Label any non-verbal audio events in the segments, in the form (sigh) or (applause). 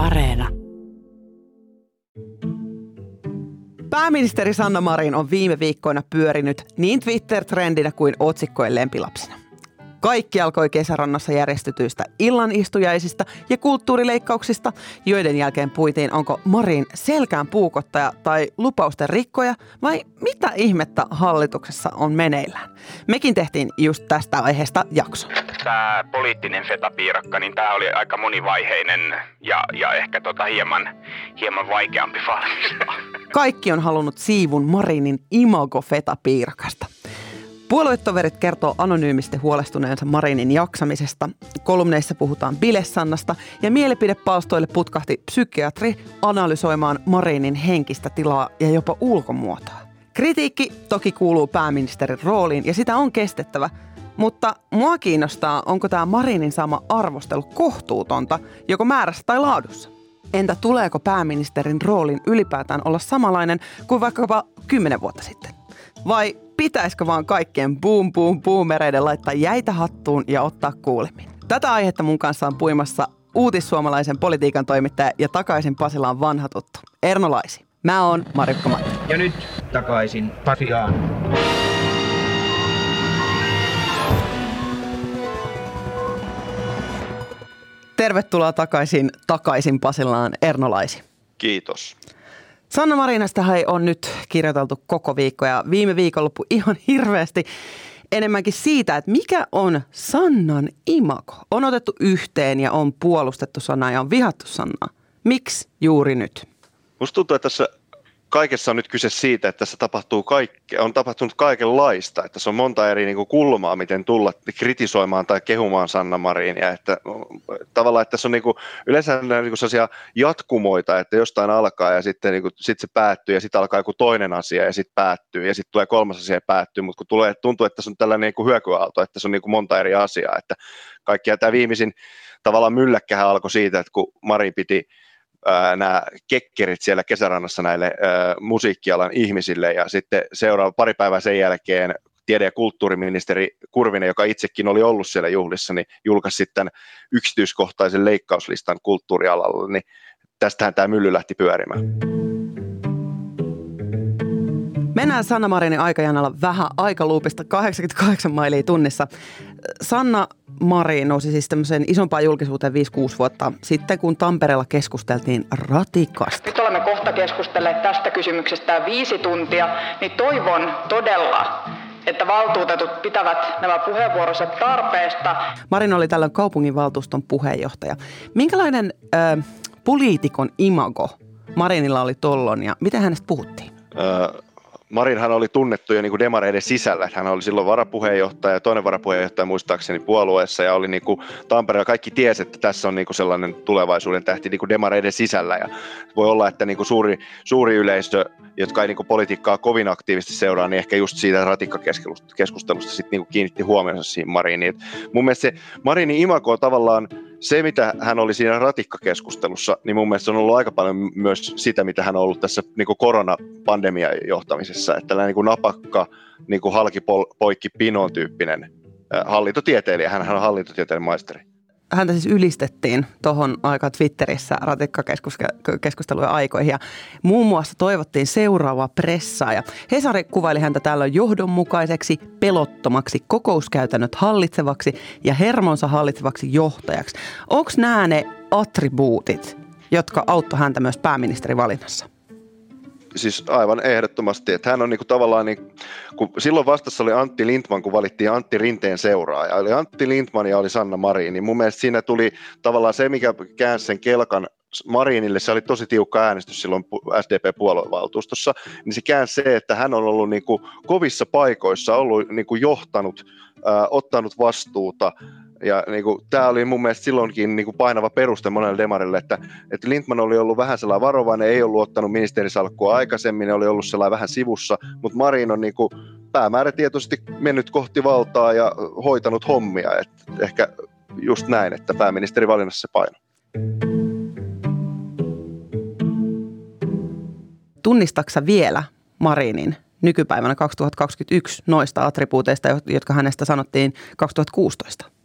Areena. Pääministeri Sanna Marin on viime viikkoina pyörinyt niin Twitter-trendinä kuin otsikkojen lempilapsina. Kaikki alkoi kesärannassa järjestetyistä illanistujaisista ja kulttuurileikkauksista, joiden jälkeen puitiin, onko Marin selkään puukottaja tai lupausten rikkoja vai mitä ihmettä hallituksessa on meneillään. Mekin tehtiin just tästä aiheesta jakso. Tämä poliittinen fetapiirakka, niin tämä oli aika monivaiheinen ja, ja ehkä tota hieman, hieman vaikeampi (laughs) valmistaa. Kaikki on halunnut siivun Marinin imago fetapiirakasta. Puoluetoverit kertoo anonyymisti huolestuneensa Marinin jaksamisesta. Kolumneissa puhutaan bilessannasta ja mielipidepalstoille putkahti psykiatri analysoimaan Marinin henkistä tilaa ja jopa ulkomuotoa. Kritiikki toki kuuluu pääministerin rooliin ja sitä on kestettävä, mutta mua kiinnostaa, onko tämä Marinin saama arvostelu kohtuutonta, joko määrässä tai laadussa. Entä tuleeko pääministerin roolin ylipäätään olla samanlainen kuin vaikkapa kymmenen vuotta sitten? Vai pitäisikö vaan kaikkien boom boom boomereiden laittaa jäitä hattuun ja ottaa kuulemin? Tätä aihetta mun kanssa on puimassa uutissuomalaisen politiikan toimittaja ja takaisin Pasilaan vanha tuttu, Erno Laisi. Mä oon Marjukka Matti. Ja nyt takaisin Pasilaan. Tervetuloa takaisin, takaisin Pasilaan, Erno Laisi. Kiitos. Sanna Marinasta on nyt kirjoiteltu koko viikko ja viime viikonloppu ihan hirveästi enemmänkin siitä, että mikä on Sannan imago. On otettu yhteen ja on puolustettu Sannaa ja on vihattu Sannaa. Miksi juuri nyt? Musta tuntuu, että tässä kaikessa on nyt kyse siitä, että tässä tapahtuu kaikke, on tapahtunut kaikenlaista, että se on monta eri niin kuin kulmaa, miten tulla kritisoimaan tai kehumaan Sanna Marinia, että tavallaan, että tässä on niin kuin, yleensä niin kuin sellaisia jatkumoita, että jostain alkaa ja sitten niin kuin, sit se päättyy ja sitten alkaa joku toinen asia ja sitten päättyy ja sitten tulee kolmas asia ja päättyy, mutta kun tulee, tuntuu, että se on tällainen niin kuin hyökyaalto, että se on niin kuin monta eri asiaa, että kaikkia tämä viimeisin tavallaan mylläkkähän alkoi siitä, että kun Mari piti nämä kekkerit siellä kesärannassa näille ää, musiikkialan ihmisille ja sitten seuraava pari päivää sen jälkeen tiede- ja kulttuuriministeri Kurvinen, joka itsekin oli ollut siellä juhlissa, niin julkaisi sitten yksityiskohtaisen leikkauslistan kulttuurialalla, niin tästähän tämä mylly lähti pyörimään. Mennään Sanna Marinin aikajanalla vähän aikaluupista 88 mailia tunnissa. Sanna Marin nousi siis tämmöiseen isompaan julkisuuteen 5-6 vuotta sitten, kun Tampereella keskusteltiin ratikasta. Nyt olemme kohta keskustelleet tästä kysymyksestä viisi tuntia, niin toivon todella, että valtuutetut pitävät nämä puheenvuoronsa tarpeesta. Marin oli tällöin kaupunginvaltuuston puheenjohtaja. Minkälainen äh, poliitikon imago Marinilla oli tollon ja miten hänestä puhuttiin? Äh, Marinhan oli tunnettu jo niin kuin demareiden sisällä. Hän oli silloin varapuheenjohtaja ja toinen varapuheenjohtaja muistaakseni puolueessa ja oli niin kuin Tampereella kaikki tiesi, että tässä on niin kuin sellainen tulevaisuuden tähti niin kuin demareiden sisällä ja voi olla, että niin kuin suuri, suuri yleisö, jotka ei niin kuin politiikkaa kovin aktiivisesti seuraa, niin ehkä just siitä ratikkakeskustelusta sitten niin kuin kiinnitti huomionsa siihen Mariniin. mun mielestä se Marinin imako on tavallaan se, mitä hän oli siinä ratikkakeskustelussa, niin mun mielestä on ollut aika paljon myös sitä, mitä hän on ollut tässä niin koronapandemian johtamisessa. Että tällainen niin napakka, niin kuin halkipoikki pinon tyyppinen hallintotieteilijä. Hän on hallintotieteiden maisteri häntä siis ylistettiin tuohon aikaan Twitterissä ratikkakeskustelujen aikoihin ja muun muassa toivottiin seuraavaa pressaa ja Hesari kuvaili häntä täällä johdonmukaiseksi, pelottomaksi, kokouskäytännöt hallitsevaksi ja hermonsa hallitsevaksi johtajaksi. Onko nämä ne attribuutit, jotka auttoi häntä myös pääministerivalinnassa? Siis aivan ehdottomasti, että hän on niinku tavallaan, niin, kun silloin vastassa oli Antti Lindman, kun valittiin Antti Rinteen seuraaja, oli Antti Lindman ja oli Sanna Marin, niin mun mielestä siinä tuli tavallaan se, mikä käänsi sen kelkan Marinille, se oli tosi tiukka äänestys silloin SDP-puoluevaltuustossa, niin se käänsi se, että hän on ollut niin kuin kovissa paikoissa, ollut niin kuin johtanut, ottanut vastuuta, ja niin kuin, tämä oli mun mielestä silloinkin niin kuin painava peruste monelle demarille, että, että Lindman oli ollut vähän sellainen varovainen, ei ollut ottanut ministerisalkkua aikaisemmin, oli ollut sellainen vähän sivussa, mutta Marin on niin kuin päämäärätietoisesti mennyt kohti valtaa ja hoitanut hommia. Et ehkä just näin, että pääministeri valinnassa se paino. Tunnistatko vielä Marinin nykypäivänä 2021 noista attribuuteista, jotka hänestä sanottiin 2016?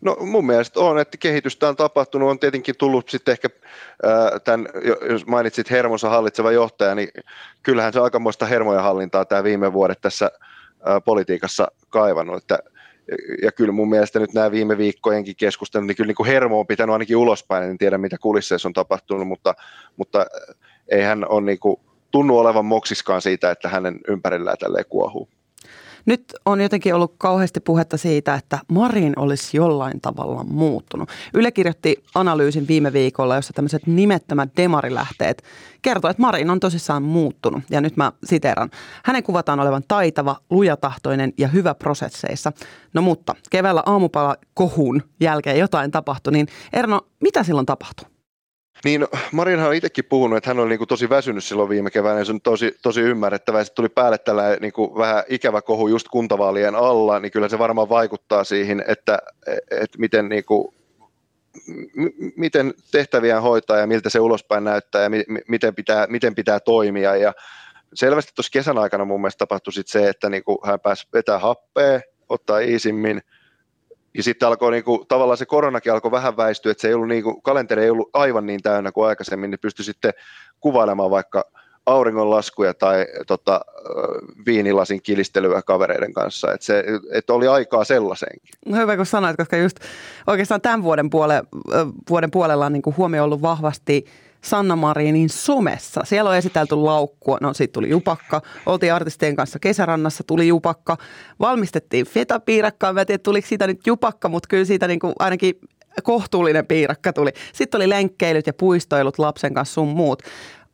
No mun mielestä on, että kehitystä on tapahtunut, on tietenkin tullut sitten ehkä tämän, jos mainitsit hermonsa hallitseva johtaja, niin kyllähän se aikamoista hermoja hallintaa tämä viime vuodet tässä politiikassa kaivannut, että ja kyllä mun mielestä nyt nämä viime viikkojenkin keskustelut, niin kyllä niin kuin hermo on pitänyt ainakin ulospäin, en tiedä mitä kulisseissa on tapahtunut, mutta, mutta ei hän ole niin kuin, tunnu olevan moksiskaan siitä, että hänen ympärillään tälleen kuohuu. Nyt on jotenkin ollut kauheasti puhetta siitä, että Marin olisi jollain tavalla muuttunut. Yle kirjoitti analyysin viime viikolla, jossa tämmöiset nimettömät demarilähteet kertoo, että Marin on tosissaan muuttunut. Ja nyt mä siteran. Hänen kuvataan olevan taitava, lujatahtoinen ja hyvä prosesseissa. No mutta keväällä aamupala kohun jälkeen jotain tapahtui, niin Erno, mitä silloin tapahtui? Niin, Marinhan on itsekin puhunut, että hän oli niin tosi väsynyt silloin viime keväänä, ja se on tosi, tosi ymmärrettävää. Sitten tuli päälle tällainen niin kuin vähän ikävä kohu just kuntavaalien alla, niin kyllä se varmaan vaikuttaa siihen, että, että miten, niin kuin, m- miten tehtäviä hoitaa ja miltä se ulospäin näyttää ja mi- miten, pitää, miten pitää toimia. Ja selvästi tuossa kesän aikana mun mielestä tapahtui sit se, että niin kuin hän pääsi vetämään happea, ottaa iisimmin – ja sitten alkoi niinku, tavallaan se koronakin alkoi vähän väistyä, että se ei ollut niinku, kalenteri ei ollut aivan niin täynnä kuin aikaisemmin, niin pystyi sitten kuvailemaan vaikka auringonlaskuja tai tota, viinilasin kilistelyä kavereiden kanssa. Että se, et oli aikaa sellaisenkin. No hyvä, kun sanoit, koska just oikeastaan tämän vuoden, puole, vuoden puolella on niin huomio ollut vahvasti – Sanna Marinin somessa. Siellä on esitelty laukkua, no siitä tuli jupakka. Oltiin artistien kanssa kesärannassa, tuli jupakka. Valmistettiin fetapiirakkaa, mä en tiedä tuliko siitä nyt jupakka, mutta kyllä siitä niin kuin ainakin kohtuullinen piirakka tuli. Sitten oli lenkkeilyt ja puistoilut lapsen kanssa sun muut.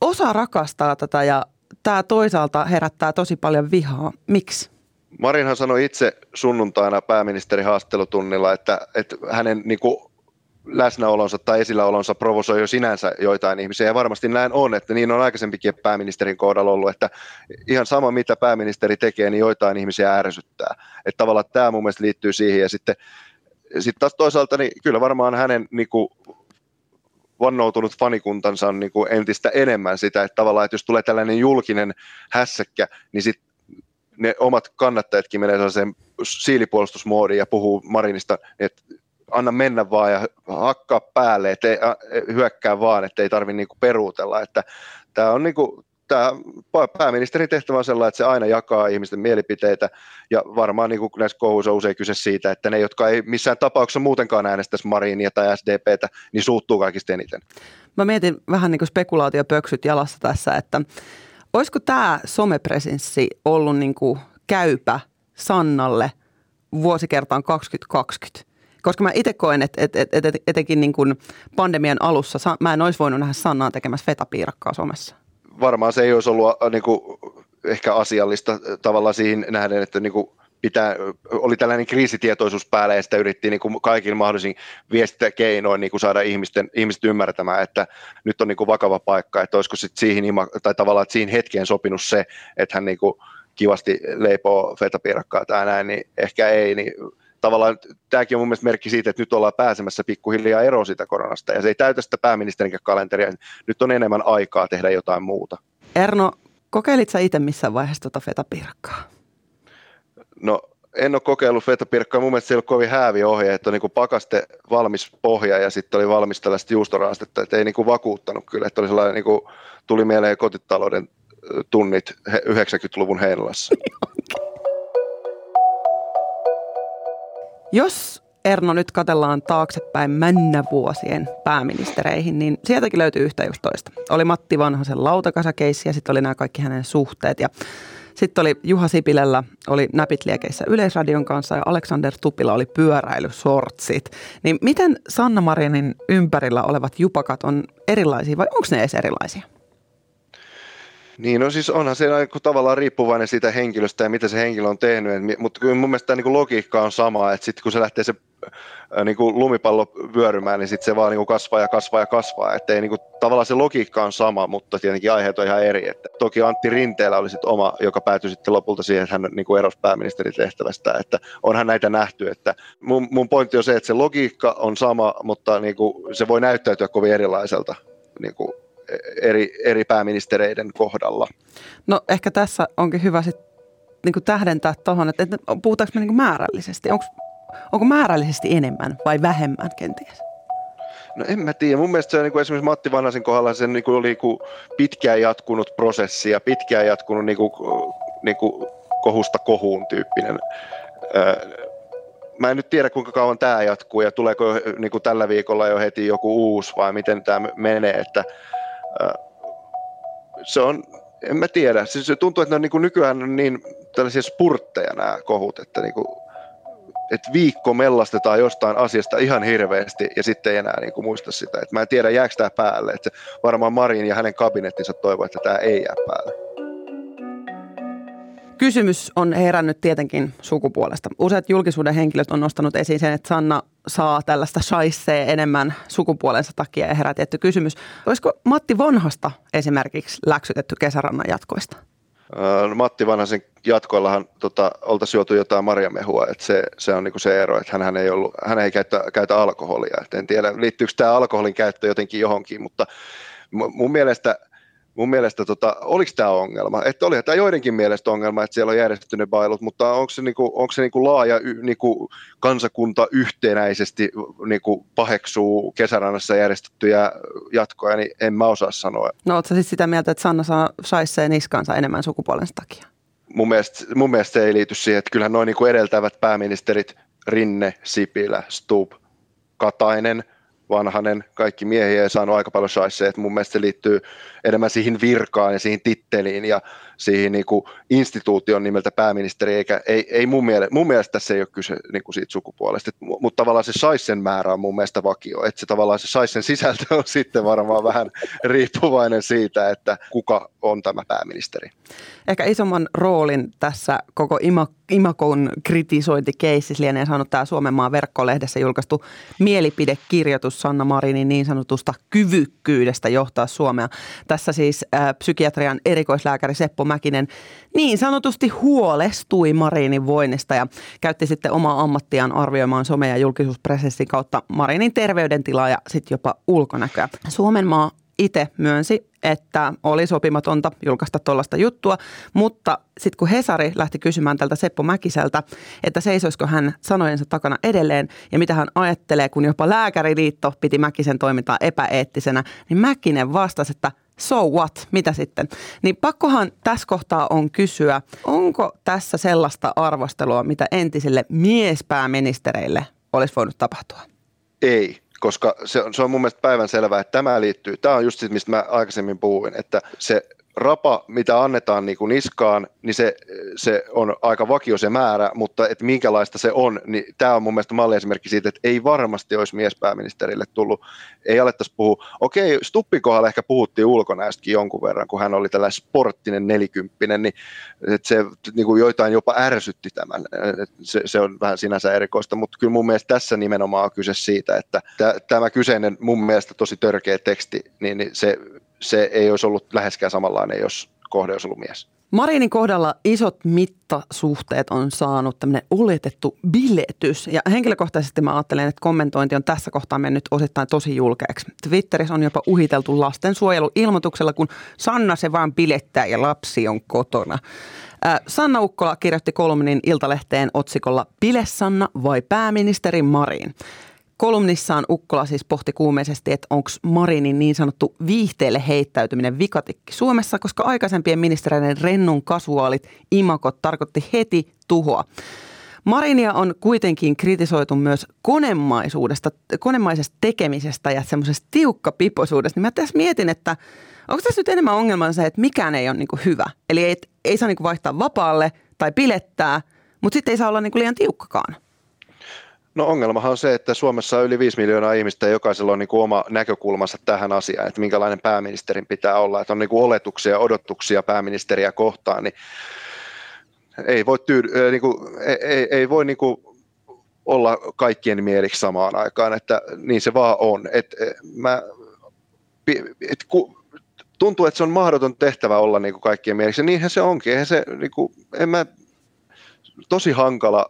Osa rakastaa tätä ja tämä toisaalta herättää tosi paljon vihaa. Miksi? Marinhan sanoi itse sunnuntaina pääministeri haastelutunnilla, että, että hänen niin kuin läsnäolonsa tai esilläolonsa provosoi jo sinänsä joitain ihmisiä, ja varmasti näin on, että niin on aikaisempikin pääministerin kohdalla ollut, että ihan sama mitä pääministeri tekee, niin joitain ihmisiä ärsyttää. Että tavallaan tämä mun mielestä liittyy siihen, ja sitten sitten taas toisaalta niin kyllä varmaan hänen niin kuin, vannoutunut fanikuntansa on niin kuin entistä enemmän sitä, että tavallaan, että jos tulee tällainen julkinen hässäkkä, niin sitten ne omat kannattajatkin menee sellaiseen siilipuolustusmoodiin ja puhuu Marinista, että anna mennä vaan ja hakkaa päälle, ettei, hyökkää vaan, ettei tarvitse niinku peruutella. Että tämä on niinku, tämä pääministerin tehtävä on sellainen, että se aina jakaa ihmisten mielipiteitä, ja varmaan niin kuin näissä kohuissa on usein kyse siitä, että ne, jotka ei missään tapauksessa muutenkaan äänestäisi Marinia tai SDPtä, niin suuttuu kaikista eniten. Mä mietin vähän niin kuin spekulaatiopöksyt jalassa tässä, että olisiko tämä somepresenssi ollut niin kuin käypä Sannalle vuosikertaan 2020? Koska mä itse koen, että et, et, et, etenkin niin kuin pandemian alussa mä en olisi voinut nähdä Sannaa tekemässä fetapiirakkaa somessa. Varmaan se ei olisi ollut äh, niin kuin, ehkä asiallista äh, tavallaan siihen nähden, että niin kuin, pitää, oli tällainen kriisitietoisuus päällä ja sitä yritti niin kuin kaikilla mahdollisin viestintäkeinoin niin kuin saada ihmisten, ihmiset ymmärtämään, että nyt on niin kuin vakava paikka, että olisiko sit siihen, tai tavallaan että siihen hetkeen sopinut se, että hän niin kuin kivasti leipoo fetapiirakkaa tai näin, niin ehkä ei, niin tavallaan tämäkin on mun mielestä merkki siitä, että nyt ollaan pääsemässä pikkuhiljaa eroon sitä koronasta, ja se ei täytä sitä pääministerin kalenteria. Nyt on enemmän aikaa tehdä jotain muuta. Erno, kokeilit sä itse missään vaiheessa tuota fetapiirakkaa? No en ole kokeillut fetapiirakkaa. Mun mielestä se ei ole kovin häävi ohje, että on niin pakaste valmis pohja ja sitten oli valmis tällaista juustoraastetta, että ei niin kuin vakuuttanut kyllä, että oli sellainen, niin kuin, tuli mieleen kotitalouden tunnit 90-luvun Heinolassa. (laughs) (laughs) Jos Erno nyt katellaan taaksepäin männävuosien pääministereihin, niin sieltäkin löytyy yhtä just toista. Oli Matti Vanhasen lautakasakeissi ja sitten oli nämä kaikki hänen suhteet ja sitten oli Juha Sipilällä, oli näpit liekeissä Yleisradion kanssa ja Alexander Tupila oli pyöräilysortsit. Niin miten Sanna Marinin ympärillä olevat jupakat on erilaisia vai onko ne edes erilaisia? Niin, no siis onhan se niin tavallaan riippuvainen siitä henkilöstä ja mitä se henkilö on tehnyt, mutta kyllä mun mielestä niin kuin logiikka on sama, että sitten kun se lähtee se niin kuin lumipallo vyörymään, niin sitten se vaan niin kuin kasvaa ja kasvaa ja kasvaa, että ei niin kuin, tavallaan se logiikka on sama, mutta tietenkin aiheet on ihan eri. Että toki Antti Rinteellä oli sitten oma, joka päätyi sitten lopulta siihen, että hän niin kuin erosi pääministeritehtävästä, että onhan näitä nähty, että mun, mun pointti on se, että se logiikka on sama, mutta niin kuin, se voi näyttäytyä kovin erilaiselta niin kuin eri, eri pääministereiden kohdalla. No ehkä tässä onkin hyvä sitten niin tähdentää tuohon, että, että puhutaanko me niin määrällisesti? Onko onko määrällisesti enemmän vai vähemmän kenties? No en mä tiedä. Mun mielestä se niin kuin esimerkiksi Matti Vanhasen kohdalla se niin kuin oli niin kuin pitkään jatkunut prosessi ja pitkään jatkunut niin kuin, niin kuin kohusta kohuun tyyppinen. Mä en nyt tiedä kuinka kauan tämä jatkuu ja tuleeko niin kuin tällä viikolla jo heti joku uusi vai miten tämä menee. Että, se on, en mä tiedä. Siis se tuntuu, että ne on niin kuin nykyään niin tällaisia spurtteja nämä kohut, että niin kuin että viikko mellastetaan jostain asiasta ihan hirveästi ja sitten ei enää niin kuin muista sitä. Et mä en tiedä, jääkö tämä päälle. Et varmaan Marin ja hänen kabinettinsa toivoo, että tämä ei jää päälle. Kysymys on herännyt tietenkin sukupuolesta. Useat julkisuuden henkilöt on nostanut esiin sen, että Sanna saa tällaista shaissee enemmän sukupuolensa takia ja herää tietty kysymys. Olisiko Matti Vonhasta esimerkiksi läksytetty kesärannan jatkoista? No Matti Vanhasen jatkoillahan tota, oltaisiin juotu jotain marjamehua, että se, se on niinku se ero, että hän ei, ollut, hän ei käytä, käytä alkoholia. Et en tiedä, liittyykö tämä alkoholin käyttö jotenkin johonkin, mutta mun mielestä – mun mielestä tota, oliko tämä ongelma? Että olihan tämä joidenkin mielestä ongelma, että siellä on järjestetty bailut, mutta onko se, niinku, onko se niinku laaja niinku, kansakunta yhtenäisesti niinku, paheksuu kesärannassa järjestettyjä jatkoja, niin en mä osaa sanoa. No ootko siis sitä mieltä, että Sanna saa saisseen niskansa enemmän sukupuolensa takia? Mun mielestä, mun mielestä se ei liity siihen, että kyllähän noin niinku edeltävät pääministerit Rinne, Sipilä, Stub, Katainen – vanhanen, kaikki miehiä ei saanut aika paljon shaisseja, että mun mielestä se liittyy enemmän siihen virkaan ja siihen titteliin. Ja siihen niin kuin instituution nimeltä pääministeri, eikä ei, ei mun, mielestä, mun mielestä tässä ei ole kyse niin kuin siitä sukupuolesta, mutta tavallaan se saisen määrä on mun mielestä vakio, että se tavallaan se saisen sisältö on (laughs) sitten varmaan vähän riippuvainen siitä, että kuka on tämä pääministeri. Ehkä isomman roolin tässä koko ima, Imakon kritisointikeississä lienee saanut tämä Suomenmaan verkkolehdessä julkaistu mielipidekirjoitus Sanna Marinin niin sanotusta kyvykkyydestä johtaa Suomea. Tässä siis äh, psykiatrian erikoislääkäri Seppo Mäkinen niin sanotusti huolestui Marinin voinnista ja käytti sitten omaa ammattiaan arvioimaan some- ja julkisuuspresenssin kautta Marinin terveydentilaa ja sitten jopa ulkonäköä. Suomenmaa itse myönsi, että oli sopimatonta julkaista tuollaista juttua, mutta sitten kun Hesari lähti kysymään tältä Seppo Mäkiseltä, että seisoisiko hän sanojensa takana edelleen ja mitä hän ajattelee, kun jopa lääkäriliitto piti Mäkisen toimintaa epäeettisenä, niin Mäkinen vastasi, että so what, mitä sitten? Niin pakkohan tässä kohtaa on kysyä, onko tässä sellaista arvostelua, mitä entisille miespääministereille olisi voinut tapahtua? Ei koska se on, se on mun mielestä päivän selvää, että tämä liittyy, tämä on just se, mistä mä aikaisemmin puhuin, että se rapa, mitä annetaan niin kuin niskaan, niin se, se on aika vakio se määrä, mutta että minkälaista se on, niin tämä on mun mielestä malliesimerkki siitä, että ei varmasti olisi miespääministerille tullut, ei alettaisi puhua, okei, Stuppin kohdalla ehkä puhuttiin ulkonäöstäkin jonkun verran, kun hän oli tällainen sporttinen nelikymppinen, niin että se niin kuin joitain jopa ärsytti tämän, se, se on vähän sinänsä erikoista, mutta kyllä mun mielestä tässä nimenomaan on kyse siitä, että tämä kyseinen mun mielestä tosi törkeä teksti, niin, niin se se ei olisi ollut läheskään samanlainen, jos kohde olisi ollut mies. Marinin kohdalla isot mittasuhteet on saanut tämmöinen oletettu biletys. Ja henkilökohtaisesti mä ajattelen, että kommentointi on tässä kohtaa mennyt osittain tosi julkeaksi. Twitterissä on jopa uhiteltu lastensuojeluilmoituksella, kun Sanna se vaan bilettää ja lapsi on kotona. Sanna Ukkola kirjoitti kolumnin Iltalehteen otsikolla Sanna vai pääministeri Marin? Kolumnissaan Ukkola siis pohti kuumeisesti, että onko Marinin niin sanottu viihteelle heittäytyminen vikatikki Suomessa, koska aikaisempien ministereiden rennun kasuaalit imakot tarkoitti heti tuhoa. Marinia on kuitenkin kritisoitu myös konemaisuudesta, konemaisesta tekemisestä ja semmoisesta tiukkapipoisuudesta. Niin mä tässä mietin, että onko tässä nyt enemmän ongelma se, että mikään ei ole niin hyvä. Eli ei, ei saa niin vaihtaa vapaalle tai pilettää, mutta sitten ei saa olla niin liian tiukkakaan. No ongelmahan on se, että Suomessa on yli 5 miljoonaa ihmistä ja jokaisella on niin kuin oma näkökulmansa tähän asiaan, että minkälainen pääministerin pitää olla, että on niin kuin oletuksia ja odotuksia pääministeriä kohtaan, niin ei voi, tyy- niin kuin, ei, ei voi niin kuin olla kaikkien mieliksi samaan aikaan, että niin se vaan on. Et, mä, et, ku, tuntuu, että se on mahdoton tehtävä olla niin kuin kaikkien mieliksi, ja niinhän se onkin. Eihän se, niin kuin, en mä, tosi hankala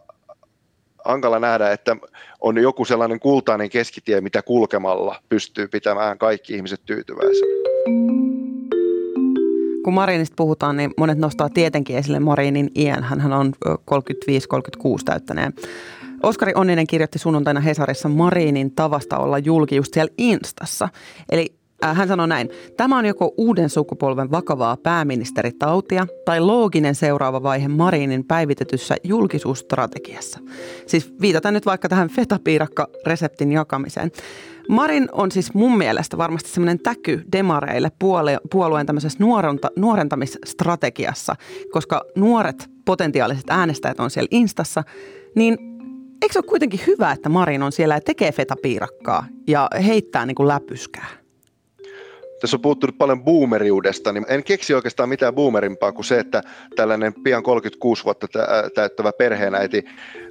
hankala nähdä, että on joku sellainen kultainen keskitie, mitä kulkemalla pystyy pitämään kaikki ihmiset tyytyväisenä. Kun Marinista puhutaan, niin monet nostaa tietenkin esille Marinin iän. Hän on 35-36 täyttäneen Oskari Onninen kirjoitti sunnuntaina Hesarissa Marinin tavasta olla julki just siellä Instassa. Eli hän sanoi näin, tämä on joko uuden sukupolven vakavaa pääministeritautia tai looginen seuraava vaihe Marinin päivitetyssä julkisuusstrategiassa. Siis viitataan nyt vaikka tähän fetapiirakka-reseptin jakamiseen. Marin on siis mun mielestä varmasti semmoinen täky demareille puolue, puolueen tämmöisessä nuorenta, nuorentamisstrategiassa, koska nuoret potentiaaliset äänestäjät on siellä Instassa, niin eikö se ole kuitenkin hyvä, että Marin on siellä ja tekee fetapiirakkaa ja heittää niin kuin läpyskää? Tässä on puhuttu paljon boomeriudesta, niin en keksi oikeastaan mitään boomerimpaa kuin se, että tällainen pian 36 vuotta täyttävä perheenäiti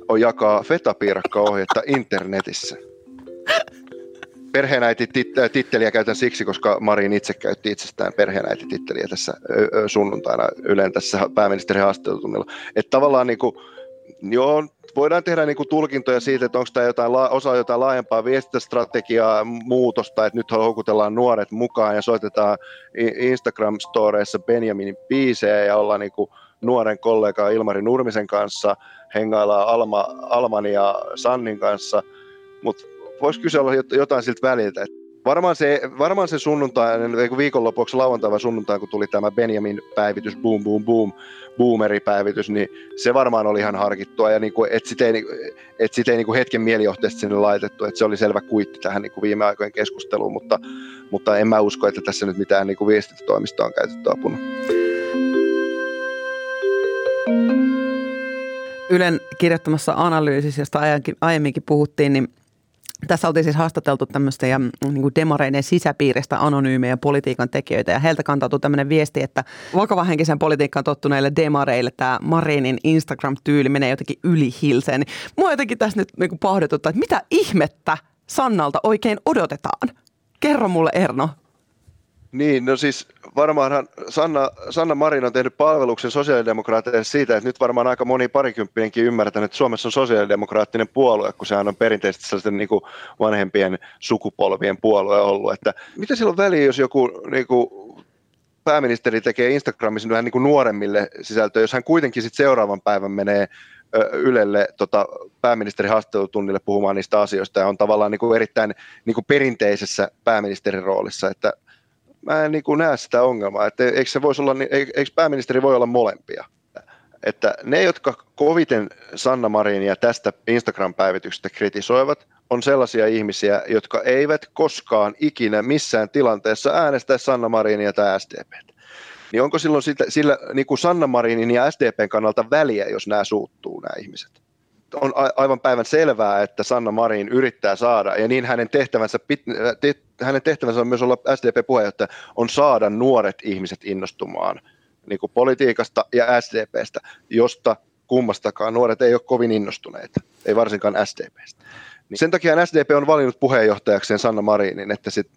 on jakaa fetapiirakka-ohjetta internetissä. Perheenäiti-titteliä käytän siksi, koska Marin itse käytti itsestään perheenäiti-titteliä tässä sunnuntaina Ylen tässä pääministerin haastattelutunnilla. Että tavallaan niin kuin, joo, voidaan tehdä niin kuin tulkintoja siitä, että onko tämä jotain, osa jotain laajempaa viestintästrategiaa, muutosta, että nyt houkutellaan nuoret mukaan ja soitetaan Instagram-storeissa Benjaminin biisejä ja ollaan niin kuin nuoren kollega Ilmari Nurmisen kanssa, hengaillaan Alma, Alman ja Sannin kanssa, mutta voisi kysyä olla jotain siltä väliltä. Että varmaan se, varmaan se sunnuntai, viikonlopuksi lauantai vai sunnuntai, kun tuli tämä Benjamin päivitys, boom, boom, boom, boomeri-päivitys, niin se varmaan oli ihan harkittua, ja niin kuin, et sitä ei, et sit ei niin kuin hetken mielijohteesta sinne laitettu, että se oli selvä kuitti tähän niin kuin viime aikojen keskusteluun, mutta, mutta en mä usko, että tässä nyt mitään niin kuin viestintätoimistoa on käytetty apuna. Ylen kirjoittamassa analyysissä, josta aiemminkin puhuttiin, niin tässä oltiin siis haastateltu tämmöistä ja niin kuin demareiden sisäpiiristä anonyymejä politiikan tekijöitä ja heiltä kantautui tämmöinen viesti, että vakavahenkisen politiikkaan tottuneille demareille tämä Marinin Instagram-tyyli menee jotenkin yli hilseen. Niin mua jotenkin tässä nyt niin pahdetuttaa, että mitä ihmettä Sannalta oikein odotetaan? Kerro mulle Erno. Niin, no siis varmaanhan Sanna, Sanna Marin on tehnyt palveluksen sosiaalidemokraateille siitä, että nyt varmaan aika moni parikymppinenkin ymmärtänyt, että Suomessa on sosiaalidemokraattinen puolue, kun sehän on perinteisesti sellaisten niin kuin vanhempien sukupolvien puolue ollut. Että mitä sillä on väliä, jos joku niin kuin pääministeri tekee Instagramissa vähän niin kuin nuoremmille sisältöä, jos hän kuitenkin sitten seuraavan päivän menee Ylelle tota, pääministerin haastattelutunnille puhumaan niistä asioista ja on tavallaan niin kuin erittäin niin kuin perinteisessä pääministerin roolissa, että – mä en niin kuin näe sitä ongelmaa, että eikö, se voisi olla, eikö pääministeri voi olla molempia? Että ne, jotka koviten Sanna Marinia tästä Instagram-päivityksestä kritisoivat, on sellaisia ihmisiä, jotka eivät koskaan ikinä missään tilanteessa äänestä Sanna Marinia tai SDPtä. Niin onko silloin sillä, sillä niin kuin Sanna Marinin ja SDPn kannalta väliä, jos nämä suuttuu nämä ihmiset? On aivan päivän selvää, että Sanna Marin yrittää saada, ja niin hänen tehtävänsä, hänen tehtävänsä on myös olla SDP-puheenjohtaja, on saada nuoret ihmiset innostumaan niin kuin politiikasta ja SDPstä, josta kummastakaan nuoret ei ole kovin innostuneita, ei varsinkaan SDPstä. Niin sen takia SDP on valinnut puheenjohtajakseen Sanna Marinin, että sit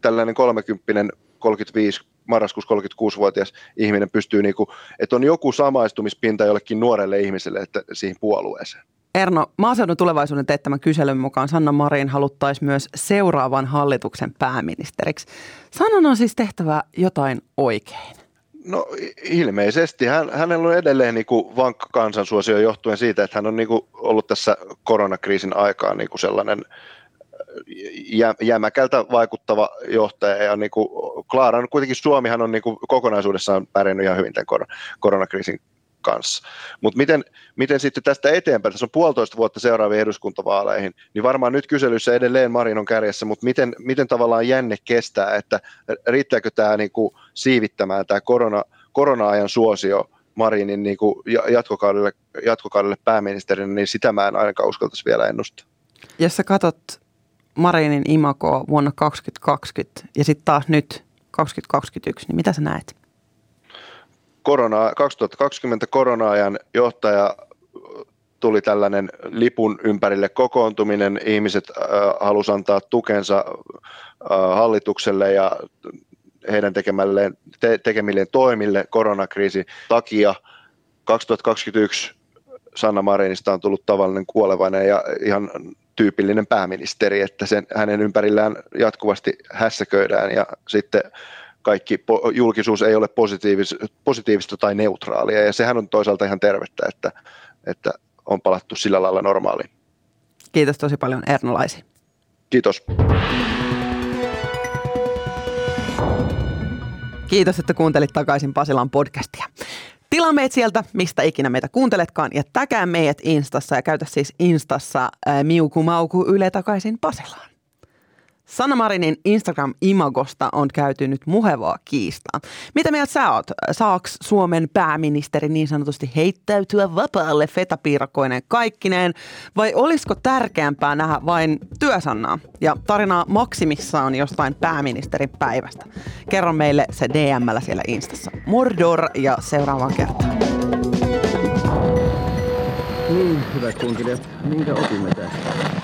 tällainen 30 35 marraskuussa 36-vuotias ihminen pystyy, niin kuin, että on joku samaistumispinta jollekin nuorelle ihmiselle että siihen puolueeseen. Erno, maaseudun tulevaisuuden teettämän kyselyn mukaan Sanna Marin haluttaisi myös seuraavan hallituksen pääministeriksi. Sannan on siis tehtävä jotain oikein. No ilmeisesti. Hän, hänellä on edelleen niin kuin vankka kansansuosio johtuen siitä, että hän on niin kuin ollut tässä koronakriisin aikaan niin kuin sellainen jä, jämäkältä vaikuttava johtaja. Ja niin kuin Klaara, kuitenkin Suomihan on niin kuin kokonaisuudessaan pärjännyt ihan hyvin tämän koronakriisin kanssa. Mutta miten, miten sitten tästä eteenpäin, tässä on puolitoista vuotta seuraaviin eduskuntavaaleihin, niin varmaan nyt kyselyssä edelleen Marin on kärjessä, mutta miten, miten tavallaan jänne kestää, että riittääkö tämä niinku siivittämään tämä korona, korona-ajan suosio Marinin niinku jatkokaudelle, jatkokaudelle pääministerinä, niin sitä mä en ainakaan uskaltaisi vielä ennustaa. Jos sä katsot Marinin imakoa vuonna 2020 ja sitten taas nyt 2021, niin mitä sä näet? korona, 2020 korona-ajan johtaja tuli tällainen lipun ympärille kokoontuminen, ihmiset äh, halusivat antaa tukensa äh, hallitukselle ja heidän te, tekemilleen toimille koronakriisin takia. 2021 Sanna Marinista on tullut tavallinen kuolevainen ja ihan tyypillinen pääministeri, että sen, hänen ympärillään jatkuvasti hässäköidään ja sitten kaikki po- julkisuus ei ole positiivis- positiivista tai neutraalia, ja sehän on toisaalta ihan tervettä, että, että on palattu sillä lailla normaaliin. Kiitos tosi paljon Erno Laisi. Kiitos. Kiitos, että kuuntelit takaisin Pasilan podcastia. Tilaa meidät sieltä, mistä ikinä meitä kuunteletkaan, ja täkää meidät Instassa ja käytä siis Instassa ää, miuku mauku Yle takaisin Pasilaan. Sanna Marinin Instagram-imagosta on käyty nyt muhevaa kiistaa. Mitä mieltä sä oot? Saaks Suomen pääministeri niin sanotusti heittäytyä vapaalle fetapiirakoineen kaikkineen? Vai olisiko tärkeämpää nähdä vain työsannaa ja tarinaa maksimissaan jostain pääministerin päivästä? Kerro meille se DMllä siellä Instassa. Mordor ja seuraavaan kertaan. Niin, hyvät kunkilijat, minkä opimme tästä?